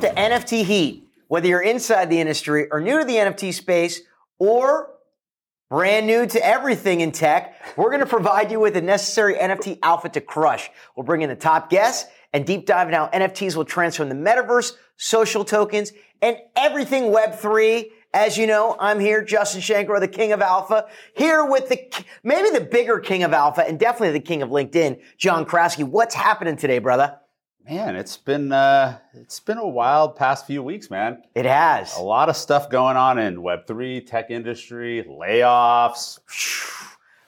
Welcome to NFT Heat. Whether you're inside the industry or new to the NFT space or brand new to everything in tech, we're going to provide you with the necessary NFT outfit to crush. We'll bring in the top guests and deep dive into how NFTs will transform the metaverse, social tokens, and everything Web3. As you know, I'm here, Justin Shenker, the king of alpha, here with the, maybe the bigger king of alpha and definitely the king of LinkedIn, John Kraske. What's happening today, brother? Man, it's been uh, it's been a wild past few weeks, man. It has a lot of stuff going on in Web three, tech industry, layoffs,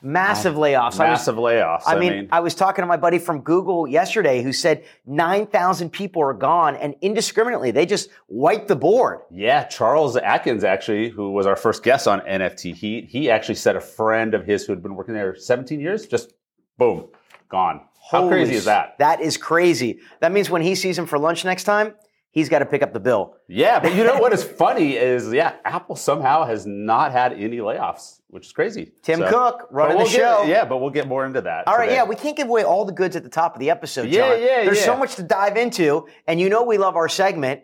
massive layoffs. Massive I was, layoffs. I, I mean, mean, I was talking to my buddy from Google yesterday who said nine thousand people are gone, and indiscriminately they just wiped the board. Yeah, Charles Atkins actually, who was our first guest on NFT Heat, he actually said a friend of his who had been working there 17 years, just boom, gone. How Holy crazy is that? That is crazy. That means when he sees him for lunch next time, he's got to pick up the bill. Yeah, but you know what is funny is yeah, Apple somehow has not had any layoffs, which is crazy. Tim so, Cook running we'll the show. Get, yeah, but we'll get more into that. All right, today. yeah, we can't give away all the goods at the top of the episode. Yeah, John. yeah, There's yeah. so much to dive into, and you know we love our segment,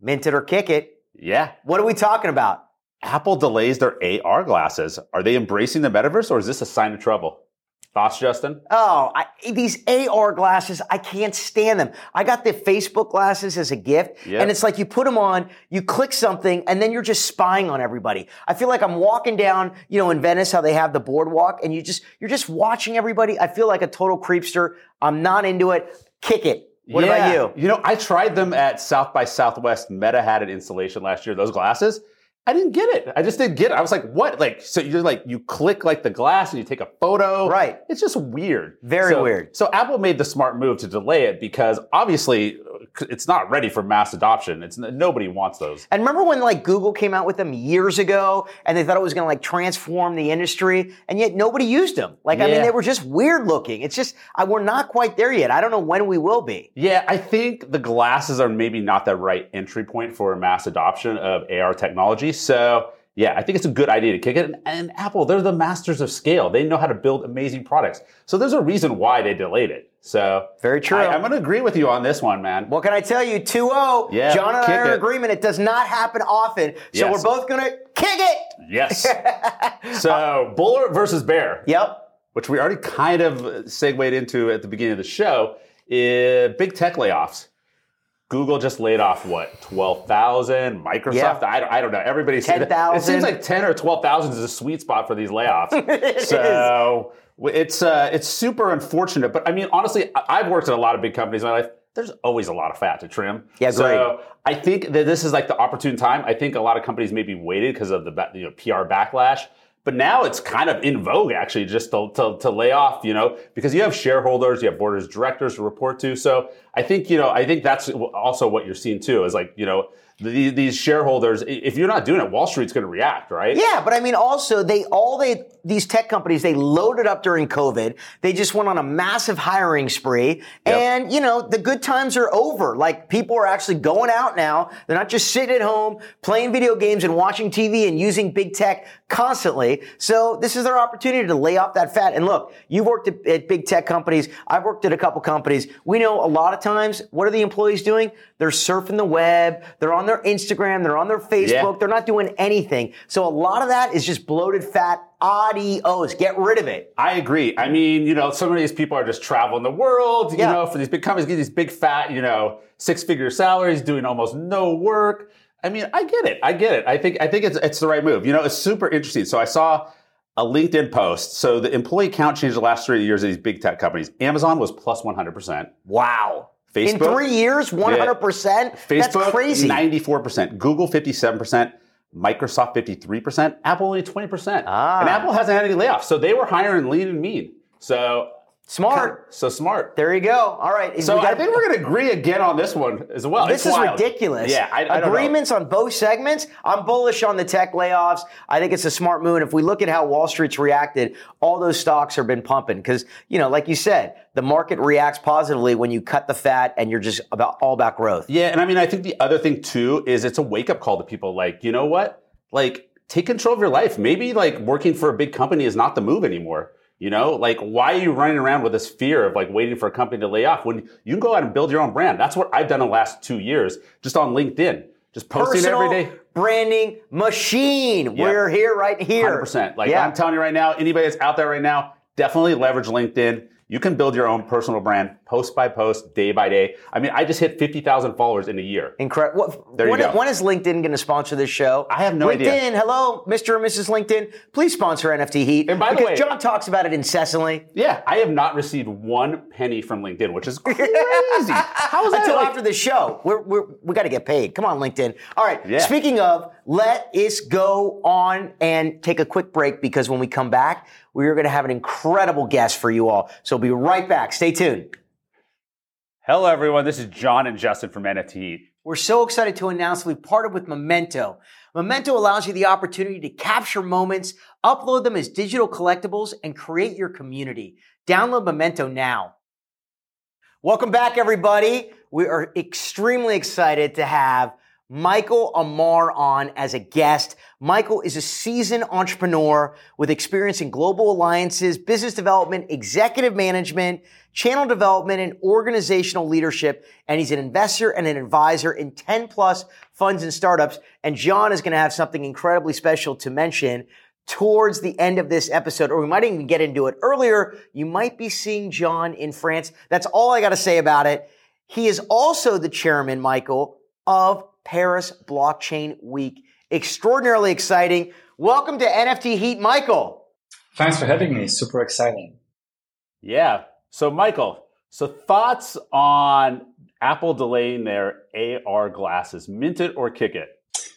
mint it or kick it. Yeah. What are we talking about? Apple delays their AR glasses. Are they embracing the metaverse, or is this a sign of trouble? Thoughts, Justin? Oh, I, these AR glasses, I can't stand them. I got the Facebook glasses as a gift, yep. and it's like you put them on, you click something, and then you're just spying on everybody. I feel like I'm walking down, you know, in Venice, how they have the boardwalk, and you just you're just watching everybody. I feel like a total creepster. I'm not into it. Kick it. What yeah. about you? You know, I tried them at South by Southwest. Meta had an installation last year. Those glasses. I didn't get it. I just didn't get it. I was like, what? Like, so you're like, you click like the glass and you take a photo. Right. It's just weird. Very so, weird. So Apple made the smart move to delay it because obviously it's not ready for mass adoption. It's nobody wants those. And remember when like Google came out with them years ago and they thought it was going to like transform the industry and yet nobody used them. Like, yeah. I mean, they were just weird looking. It's just, I, we're not quite there yet. I don't know when we will be. Yeah. I think the glasses are maybe not the right entry point for mass adoption of AR technology. So yeah, I think it's a good idea to kick it. And, and, Apple, they're the masters of scale. They know how to build amazing products. So there's a reason why they delayed it. So very true. I, am going to agree with you on this one, man. What can I tell you? 2-0. Yeah, John and I are in agreement. It does not happen often. So yes. we're both going to kick it. Yes. so Buller versus bear. Yep. Which we already kind of segued into at the beginning of the show. Is big tech layoffs. Google just laid off what twelve thousand. Microsoft, yeah. I, don't, I don't know. Everybody's ten thousand. It seems like ten or twelve thousand is a sweet spot for these layoffs. so is. it's uh, it's super unfortunate. But I mean, honestly, I've worked at a lot of big companies in my life. There's always a lot of fat to trim. Yeah, so great. I think that this is like the opportune time. I think a lot of companies maybe waited because of the you know, PR backlash. But now it's kind of in vogue, actually, just to, to, to, lay off, you know, because you have shareholders, you have board of directors to report to. So I think, you know, I think that's also what you're seeing too, is like, you know, the, these shareholders, if you're not doing it, Wall Street's going to react, right? Yeah, but I mean, also they all they these tech companies they loaded up during COVID. They just went on a massive hiring spree, yep. and you know the good times are over. Like people are actually going out now. They're not just sitting at home playing video games and watching TV and using big tech constantly. So this is their opportunity to lay off that fat. And look, you've worked at, at big tech companies. I've worked at a couple companies. We know a lot of times what are the employees doing? They're surfing the web. They're on their Instagram. They're on their Facebook. Yeah. They're not doing anything. So a lot of that is just bloated fat. Adios. Get rid of it. I agree. I mean, you know, some of these people are just traveling the world, you Yeah. know, for these big companies, get these big fat, you know, six figure salaries, doing almost no work. I mean, I get it. I get it. I think I think it's it's the right move. You know, it's super interesting. So I saw a LinkedIn post. So the employee count changed the last three years of these big tech companies. Amazon was plus 100%. Wow. Facebook, In three years, 100%? Facebook, That's crazy. 94%. Google, 57%. Microsoft, 53%. Apple, only 20%. Ah. And Apple hasn't had any layoffs. So they were hiring lean and mean. So Smart. So smart. There you go. All right. So I gotta- think we're going to agree again on this one as well. This It's is wild. ridiculous. Yeah, I, I. Agreements on both segments. I'm bullish on the tech layoffs. I think it's a smart move. And if we look at how Wall Street's reacted, all those stocks have been pumping because, you know, like you said, the market reacts positively when you cut the fat and you're just about all about growth. Yeah, and I mean, I think the other thing too is it's a wake up call to people. Like, you know what? Like, take control of your life. Maybe like working for a big company is not the move anymore. You know, like why are you running around with this fear of like waiting for a company to lay off when you can go out and build your own brand? That's what I've done the last two years, just on LinkedIn, just posting Personal every day. branding machine. We're here right here. 100%. Like Yeah. I'm telling you right now, anybody that's out there right now, definitely leverage LinkedIn. You can build your own personal brand post by post, day by day. I mean, I just hit 50,000 followers in a year. Incredible. There you when, go. when is LinkedIn going to sponsor this show? I have no LinkedIn, idea. LinkedIn, hello, Mr. and Mrs. LinkedIn. Please sponsor NFT Heat. And by the way- John talks about it incessantly. Yeah, I have not received one penny from LinkedIn, which is crazy. How is that? Until like- after the show. We're, we're, we got to get paid. Come on, LinkedIn. All right. Yeah. Speaking of, let us go on and take a quick break because when we come back, we are going to have an incredible guest for you all. So we'll be right back. Stay tuned. Hello, everyone. This is John and Justin from NFT Heat. We're so excited to announce we've partnered with Memento. Memento allows you the opportunity to capture moments, upload them as digital collectibles, and create your community. Download Memento now. Welcome back, everybody. We are extremely excited to have Michael Amar on as a guest. Michael is a seasoned entrepreneur with experience in global alliances, business development, executive management, channel development, and organizational leadership. And he's an investor and an advisor in 10 plus funds and startups. And John is going to have something incredibly special to mention towards the end of this episode, or we might even get into it earlier. You might be seeing John in France. That's all I got to say about it. He is also the chairman, Michael, of Paris Blockchain Week. Extraordinarily exciting. Welcome to NFT Heat, Michael. Thanks for having me. Super exciting. Yeah. So, Michael, so thoughts on Apple delaying their AR glasses? Mint it or kick it?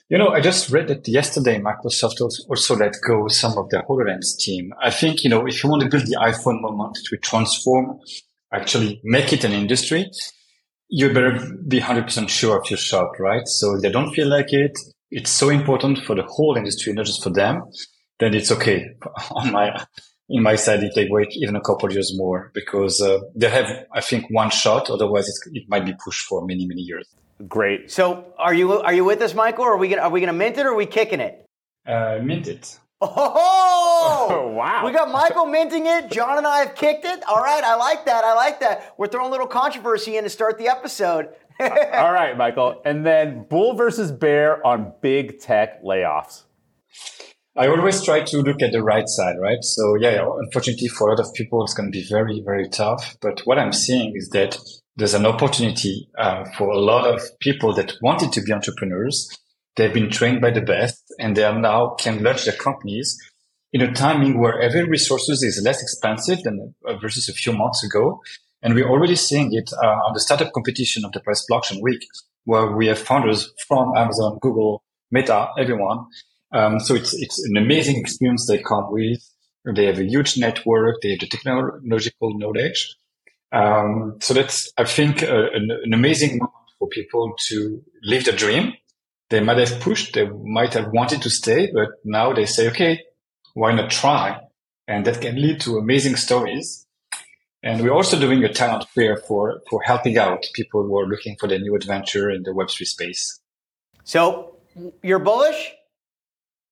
You know, I just read that yesterday Microsoft also let go some of their HoloLens team. I think, you know, if you want to build the iPhone moment to transform, actually make it an industry, you better be 100% sure of your shot, right? So if they don't feel like it, it's so important for the whole industry, not just for them, then it's okay. On my, in my side, if they wait even a couple years more because uh, they have, I think, one shot. Otherwise, it's, it might be pushed for many, many years. Great. So, are you are you with us, Michael? Or are we gonna are we gonna mint it or are we kicking it? Uh, mint it. Oh, Oh, wow. We got Michael minting it. John and I have kicked it. All right, I like that. I like that. We're throwing a little controversy in to start the episode. All right, Michael. And then bull versus bear on big tech layoffs. I always try to look at the right side, right? So yeah, yeah, unfortunately for a lot of people, it's going to be very, very tough. But what I'm seeing is that there's an opportunity uh, for a lot of people that wanted to be entrepreneurs. They've been trained by the best and they now can launch their companies in a timing where every resources is less expensive than uh, versus a few months ago. And we're already seeing it uh, on the startup competition of the Paris Blockchain Week, where we have founders from Amazon, Google, Meta, everyone. Um, so it's it's an amazing experience they come with. They have a huge network. They have the technological knowledge. Um, so that's I think uh, an, an amazing moment for people to live the dream. They might have pushed. They might have wanted to stay, but now they say, okay, why not try? And that can lead to amazing stories. And we're also doing a talent fair for, for helping out people who are looking for their new adventure in the Web3 space. So, you're bullish?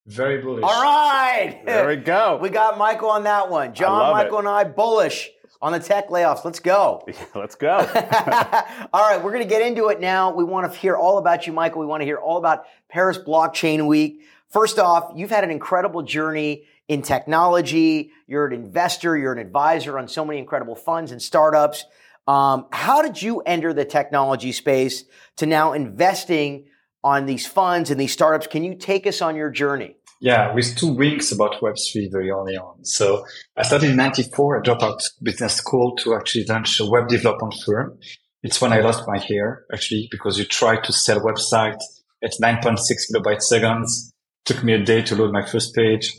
Very bullish. All right. There we go. We got Michael on that one. John, Michael, it. and I bullish on the tech layoffs. Let's go. Yeah, Let's go. all right, we're going to get into it now. We want to hear all about you, Michael. We want to hear all about Paris Blockchain Week. First off, you've had an incredible journey in technology. You're an investor, you're an advisor on so many incredible funds and startups. Um, how did you enter the technology space to now investing on these funds and these startups? Can you take us on your journey? Yeah, with two wings about Web3 very early on. So I started in 94. I dropped out business school to actually launch a web development firm. It's when I lost my hair, actually, because you try to sell website at 9.6 kilobytes seconds. Took me a day to load my first page.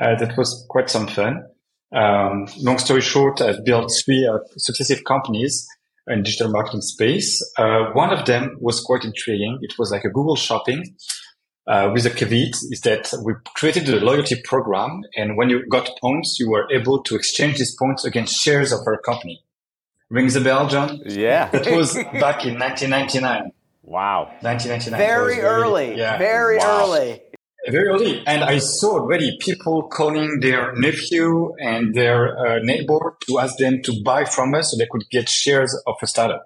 Uh, that was quite some fun. Um, long story short, I've built three uh, successive companies in digital marketing space. Uh, one of them was quite intriguing. It was like a Google Shopping uh, with the caveat is that we created a loyalty program. And when you got points, you were able to exchange these points against shares of our company. Rings a bell, John? yeah. That was back in 1999. Wow. 1999. Very early. yeah. Very Wow. early. Very early. And I saw already people calling their nephew and their uh, neighbor to ask them to buy from us so they could get shares of a startup.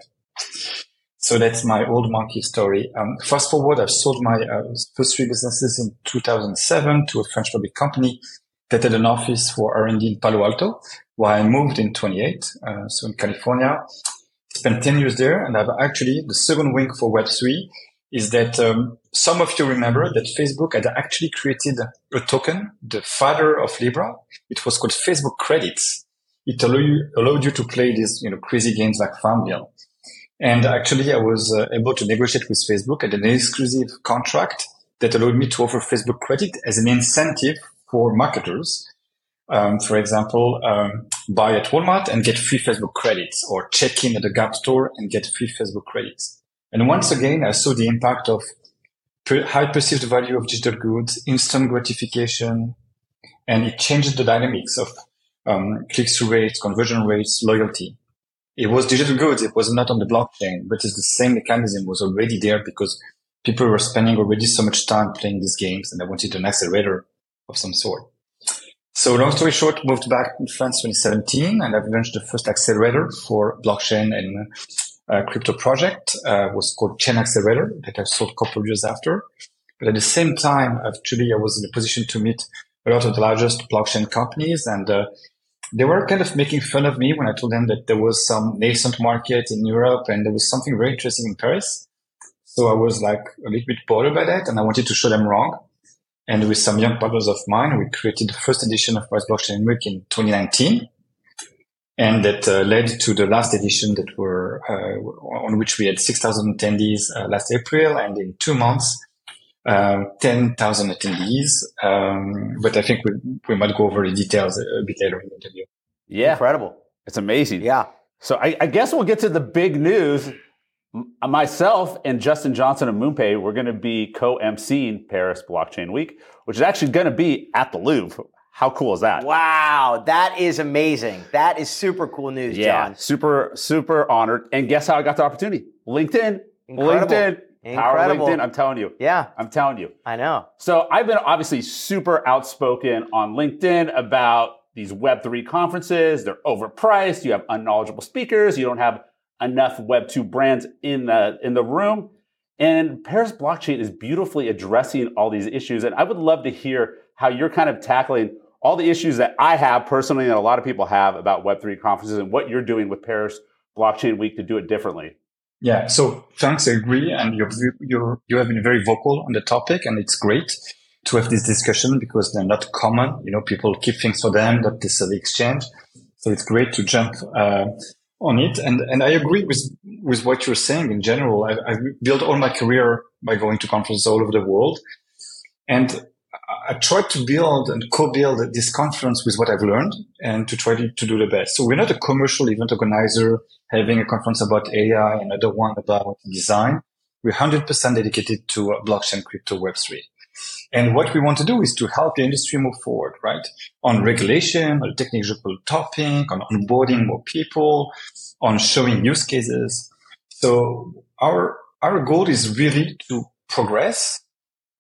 So that's my old monkey story. Um, fast forward, I've sold my uh, first three businesses in 2007 to a French public company that had an office for R&D in Palo Alto, where I moved in 28, uh, so in California. Spent 10 years there, and I've actually the second wing for Web3 is that um, some of you remember that Facebook had actually created a token, the father of Libra. It was called Facebook Credits. It allowed you, allowed you to play these, you know, crazy games like Farmville. And actually, I was uh, able to negotiate with Facebook at an exclusive contract that allowed me to offer Facebook credit as an incentive for marketers. Um, for example, um, buy at Walmart and get free Facebook credits or check in at the Gap store and get free Facebook credits. And once again, I saw the impact of per- high perceived value of digital goods, instant gratification, and it changed the dynamics of um, click-through rates, conversion rates, loyalty. It was digital goods. It was not on the blockchain, but it's the same mechanism was already there because people were spending already so much time playing these games and I wanted an accelerator of some sort. So long story short, moved back in France 2017 and I've launched the first accelerator for blockchain and uh, crypto project uh, was called Chain Accelerator that I sold a couple of years after. But at the same time, actually, I was in a position to meet a lot of the largest blockchain companies and uh, they were kind of making fun of me when I told them that there was some nascent market in Europe and there was something very interesting in Paris. So I was like a little bit bothered by that and I wanted to show them wrong. And with some young partners of mine, we created the first edition of Paris Blockchain Week in 2019 and that uh, led to the last edition that were uh, on which we had 6,000 attendees uh, last April, and in two months, um, 10,000 attendees. Um, but I think we, we might go over the details a bit later in the interview. Yeah, Incredible. it's amazing. Yeah. So I, I guess we'll get to the big news. Myself and Justin Johnson of MoonPay, we're going to be co-emceeing Paris Blockchain Week, which is actually going to be at the Louvre. How cool is that? Wow, that is amazing. That is super cool news, Yeah, John. super, super honored. And guess how I got the opportunity? LinkedIn. Incredible. LinkedIn. Power. LinkedIn. I'm telling you. Yeah, I'm telling you. I know. So I've been obviously super outspoken on LinkedIn about these Web3 conferences. They're overpriced. You have unknowledgeable speakers. You don't have enough Web2 brands in the, in the room. And Paris Blockchain is beautifully addressing all these issues. And I would love to hear how you're kind of tackling all the issues that I have personally and a lot of people have about Web3 conferences and what you're doing with Paris Blockchain Week to do it differently. Yeah. So thanks. I agree. And you're, you're, you have been very vocal on the topic and it's great to have this discussion because they're not common. You know, people keep things for them, not necessarily exchange. So it's great to jump, uh, on it. And, and I agree with, with what you're saying in general. I, I've built all my career by going to conferences all over the world. And I tried to build and co-build this conference with what I've learned and to try to, to do the best. So we're not a commercial event organizer having a conference about AI, another one about design. We're 100% dedicated to blockchain, crypto, Web3. And what we want to do is to help the industry move forward, right? On regulation, on technical topic, on onboarding more people, on showing use cases. So our, our goal is really to progress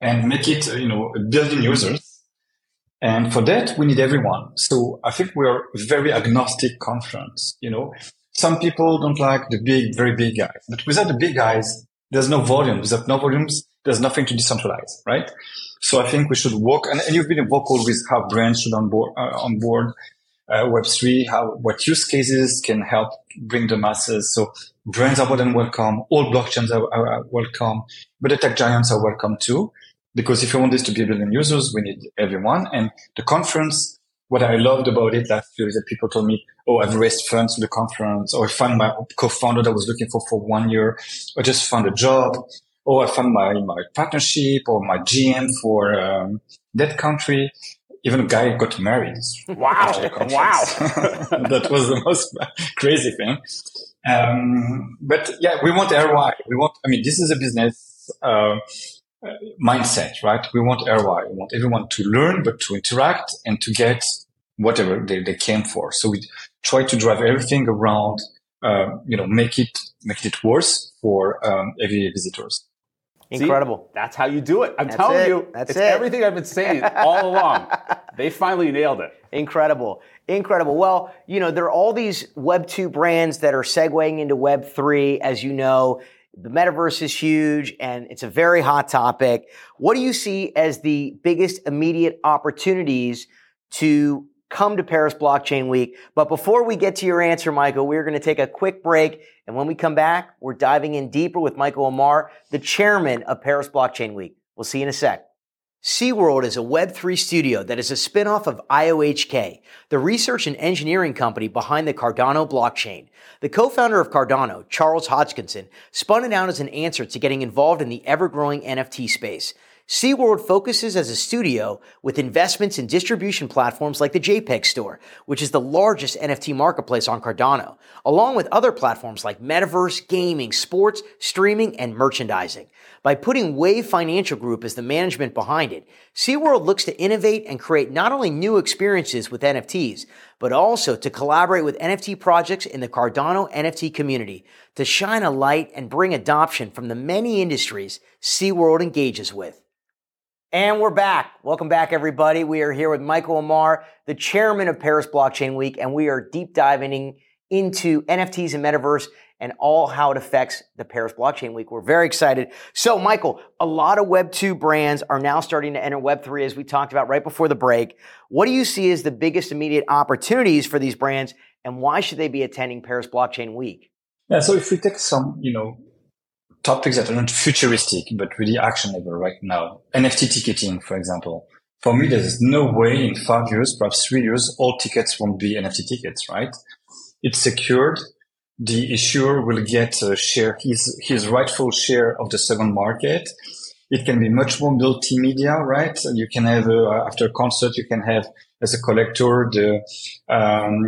and make it, you know, building users. And for that, we need everyone. So I think we're a very agnostic conference. You know, some people don't like the big, very big guys, but without the big guys, there's no volume. Without no volumes, there's nothing to decentralize, right? So I think we should work, and, and you've been vocal with how brands should onboard, uh, onboard uh, Web3, how, what use cases can help bring the masses. So brands are more than welcome. All blockchains are, are welcome, but the tech giants are welcome too. Because if you want this to be a billion users, we need everyone. And the conference, what I loved about it last year is that people told me, Oh, I've raised funds for the conference, or I found my co-founder that I was looking for for one year, or just found a job, or I found my, my partnership or my GM for um, that country. Even a guy got married. Wow. after the conference. Wow. that was the most crazy thing. Um, but yeah, we want ROI. We want, I mean, this is a business, uh, mindset, right? We want ROI. We want everyone to learn, but to interact and to get whatever they, they came for. So we try to drive everything around, uh, you know, make it, make it worse for, um, every visitors. Incredible. See, that's how you do it. I'm That's telling it. you, That's it's it. everything I've been saying all along. They finally nailed it. Incredible. Incredible. Well, you know, there are all these Web 2 brands that are segueing into Web 3. As you know, the metaverse is huge and it's a very hot topic. What do you see as the biggest immediate opportunities to come to Paris Blockchain Week? But before we get to your answer, Michael, we're going to take a quick break. And when we come back, we're diving in deeper with Michael Amar, the chairman of Paris Blockchain Week. We'll see you in a sec. SeaWorld is a Web3 studio that is a spinoff of IOHK, the research and engineering company behind the Cardano blockchain. The co-founder of Cardano, Charles Hoskinson, spun it out as an answer to getting involved in the ever-growing NFT space. SeaWorld focuses as a studio with investments in distribution platforms like the JPEG Store, which is the largest NFT marketplace on Cardano, along with other platforms like metaverse, gaming, sports, streaming, and merchandising. By putting Wave Financial Group as the management behind it, SeaWorld looks to innovate and create not only new experiences with NFTs, but also to collaborate with NFT projects in the Cardano NFT community to shine a light and bring adoption from the many industries SeaWorld engages with. And we're back. Welcome back, everybody. We are here with Michael Amar, the chairman of Paris Blockchain Week, and we are deep diving into NFTs and metaverse and all how it affects the Paris Blockchain Week. We're very excited. So, Michael, a lot of Web2 brands are now starting to enter Web3, as we talked about right before the break. What do you see as the biggest immediate opportunities for these brands, and why should they be attending Paris Blockchain Week? Yeah. So if we take some, you know, topics that are not futuristic, but really actionable right now, NFT ticketing, for example. For me, there's no way in five years, perhaps three years, all tickets won't be NFT tickets, right? It's secured. The issuer will get a share, his, his rightful share of the second market. It can be much more multimedia, right? You can have, uh, after a concert, you can have as a collector the, um,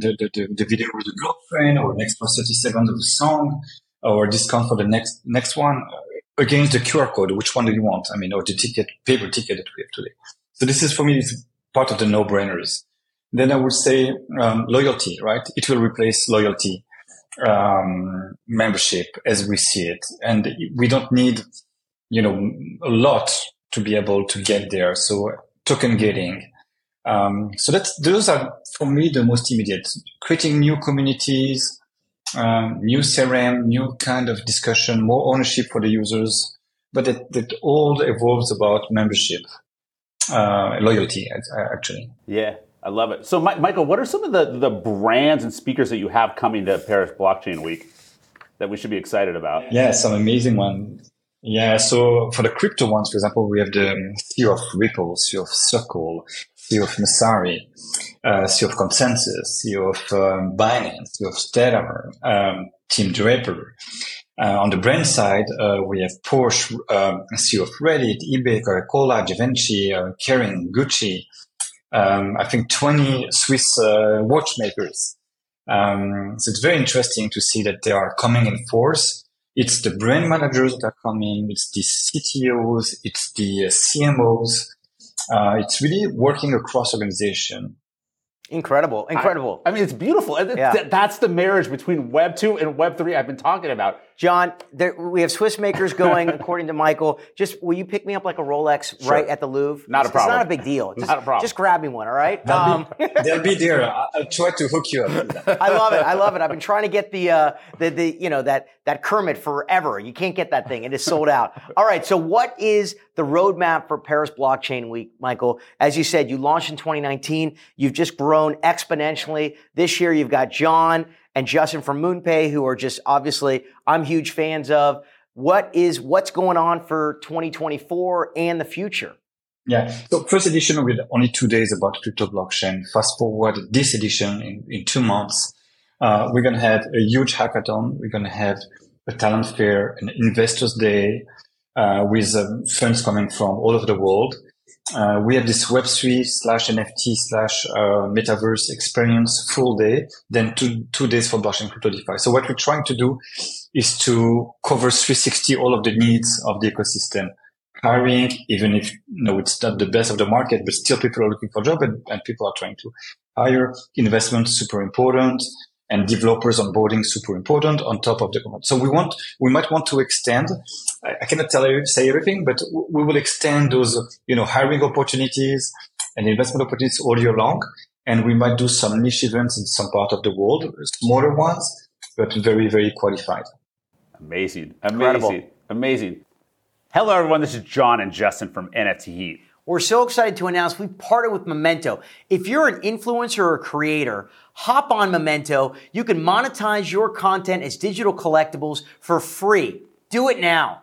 the, the, the, video with the girlfriend or the next for 30 seconds of the song or discount for the next, next one against the QR code. Which one do you want? I mean, or the ticket, paper ticket that we have today. So this is for me, it's part of the no-brainers. Then I would say, um, loyalty, right? It will replace loyalty, um, membership as we see it. And we don't need, you know, a lot to be able to get there. So token gating. Um, so that's, those are for me the most immediate. Creating new communities, um, new CRM, new kind of discussion, more ownership for the users, but it, it all evolves about membership, uh, loyalty, actually. Yeah, I love it. So, Michael, what are some of the, the brands and speakers that you have coming to Paris Blockchain Week that we should be excited about? Yeah, some amazing ones. Yeah, so for the crypto ones, for example, we have the CEO of Ripple, CEO of Circle, CEO of Messari, uh, CEO of ConsenSys, CEO of um, Binance, CEO of Stellar, um, Tim Draper. Uh, on the brand side, uh, we have Porsche, um, CEO of Reddit, eBay, Coca-Cola, Givenchy, uh, Kering, Gucci. Um, I think 20 Swiss uh, watchmakers. Um, so it's very interesting to see that they are coming in force. It's the brand managers that are coming. It's the CTOs. It's the CMOs. Uh, it's really working across organization. Incredible, incredible. I, I mean, it's beautiful. Yeah. Th- that's the marriage between Web two and Web three I've been talking about. John, there, we have Swiss makers going, according to Michael. Just will you pick me up like a Rolex sure. right at the Louvre? Not it's, a problem. It's not a big deal. Just, not a problem. Just grab me one, all right? They'll, um, be, they'll be there. I'll try to hook you up. I love it. I love it. I've been trying to get the uh, the the you know that that Kermit forever. You can't get that thing. It is sold out. all right. So what is the roadmap for Paris Blockchain Week, Michael? As you said, you launched in 2019. You've just grown exponentially. This year, you've got John and Justin from MoonPay, who are just obviously I'm huge fans of. What is what's going on for 2024 and the future? Yeah. So first edition with only two days about crypto blockchain. Fast forward this edition in, in two months. Uh, we're going to have a huge hackathon. We're going to have a talent fair, an investors day, uh, with um, coming from all over the world. Uh, we have this Web3 slash NFT slash uh, metaverse experience full day, then two, two days for blockchain crypto DeFi. So what we're trying to do is to cover 360 all of the needs of the ecosystem. Hiring, even if, you know, it's not the best of the market, but still people are looking for job and, and people are trying to hire. Investment, super important. And developers onboarding super important on top of the command. So we want, we might want to extend. I, I cannot tell you, say everything, but we will extend those, you know, hiring opportunities and investment opportunities all year long. And we might do some niche events in some part of the world, smaller ones, but very, very qualified. Amazing. Amazing. Incredible. Amazing. Hello, everyone. This is John and Justin from NFT Heat. We're so excited to announce we've partnered with Memento. If you're an influencer or a creator, hop on Memento. You can monetize your content as digital collectibles for free. Do it now.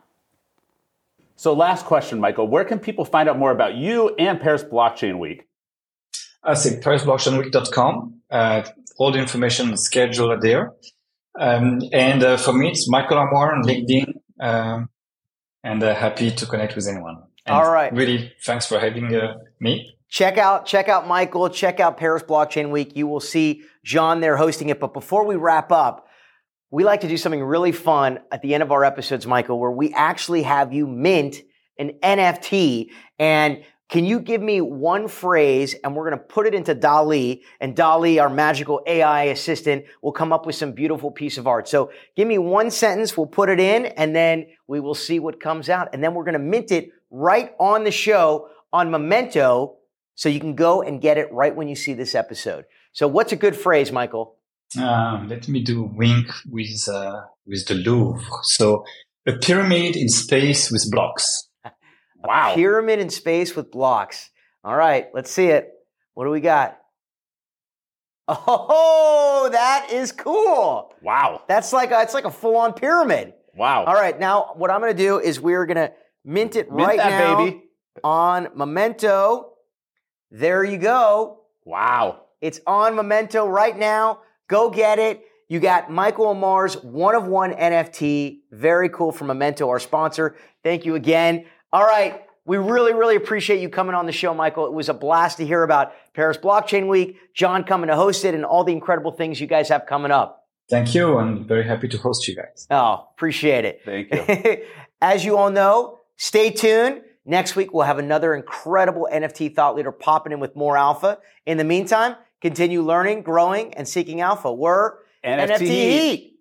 So, last question, Michael. Where can people find out more about you and Paris Blockchain Week? I say parisblockchainweek.com. Uh, all the information and schedule are there. Um, and uh, for me, it's Michael Amar on LinkedIn. Um, and uh, happy to connect with anyone. And All right. Really, thanks for having uh, me. Check out check out Michael. Check out Paris Blockchain Week. You will see John there hosting it. But before we wrap up, we like to do something really fun at the end of our episodes, Michael, where we actually have you mint an NFT and can you give me one phrase and we're going to put it into DALL-E and DALL-E, our magical AI assistant, will come up with some beautiful piece of art. So give me one sentence. We'll put it in and then we will see what comes out. And then we're going to mint it right on the show on Memento. So you can go and get it right when you see this episode. So what's a good phrase, Michael? Um, let me do wink with, uh, with the Louvre. So a pyramid in space with blocks. Wow. pyramid in space with blocks. All right, let's see it. What do we got? Oh, that is cool. Wow. That's like a, it's like a full-on pyramid. Wow. All right, now what I'm going to do is we're going to mint it mint right that, now baby. on Memento. There you go. Wow. It's on Memento right now. Go get it. You got Michael Amar's one of one NFT. Very cool from Memento, our sponsor. Thank you again. All right. We really, really appreciate you coming on the show, Michael. It was a blast to hear about Paris Blockchain Week, John coming to host it, and all the incredible things you guys have coming up. Thank you. I'm very happy to host you guys. Oh, appreciate it. Thank you. As you all know, stay tuned. Next week, we'll have another incredible NFT thought leader popping in with more alpha. In the meantime, continue learning, growing, and seeking alpha. We're NFT, NFT Heat.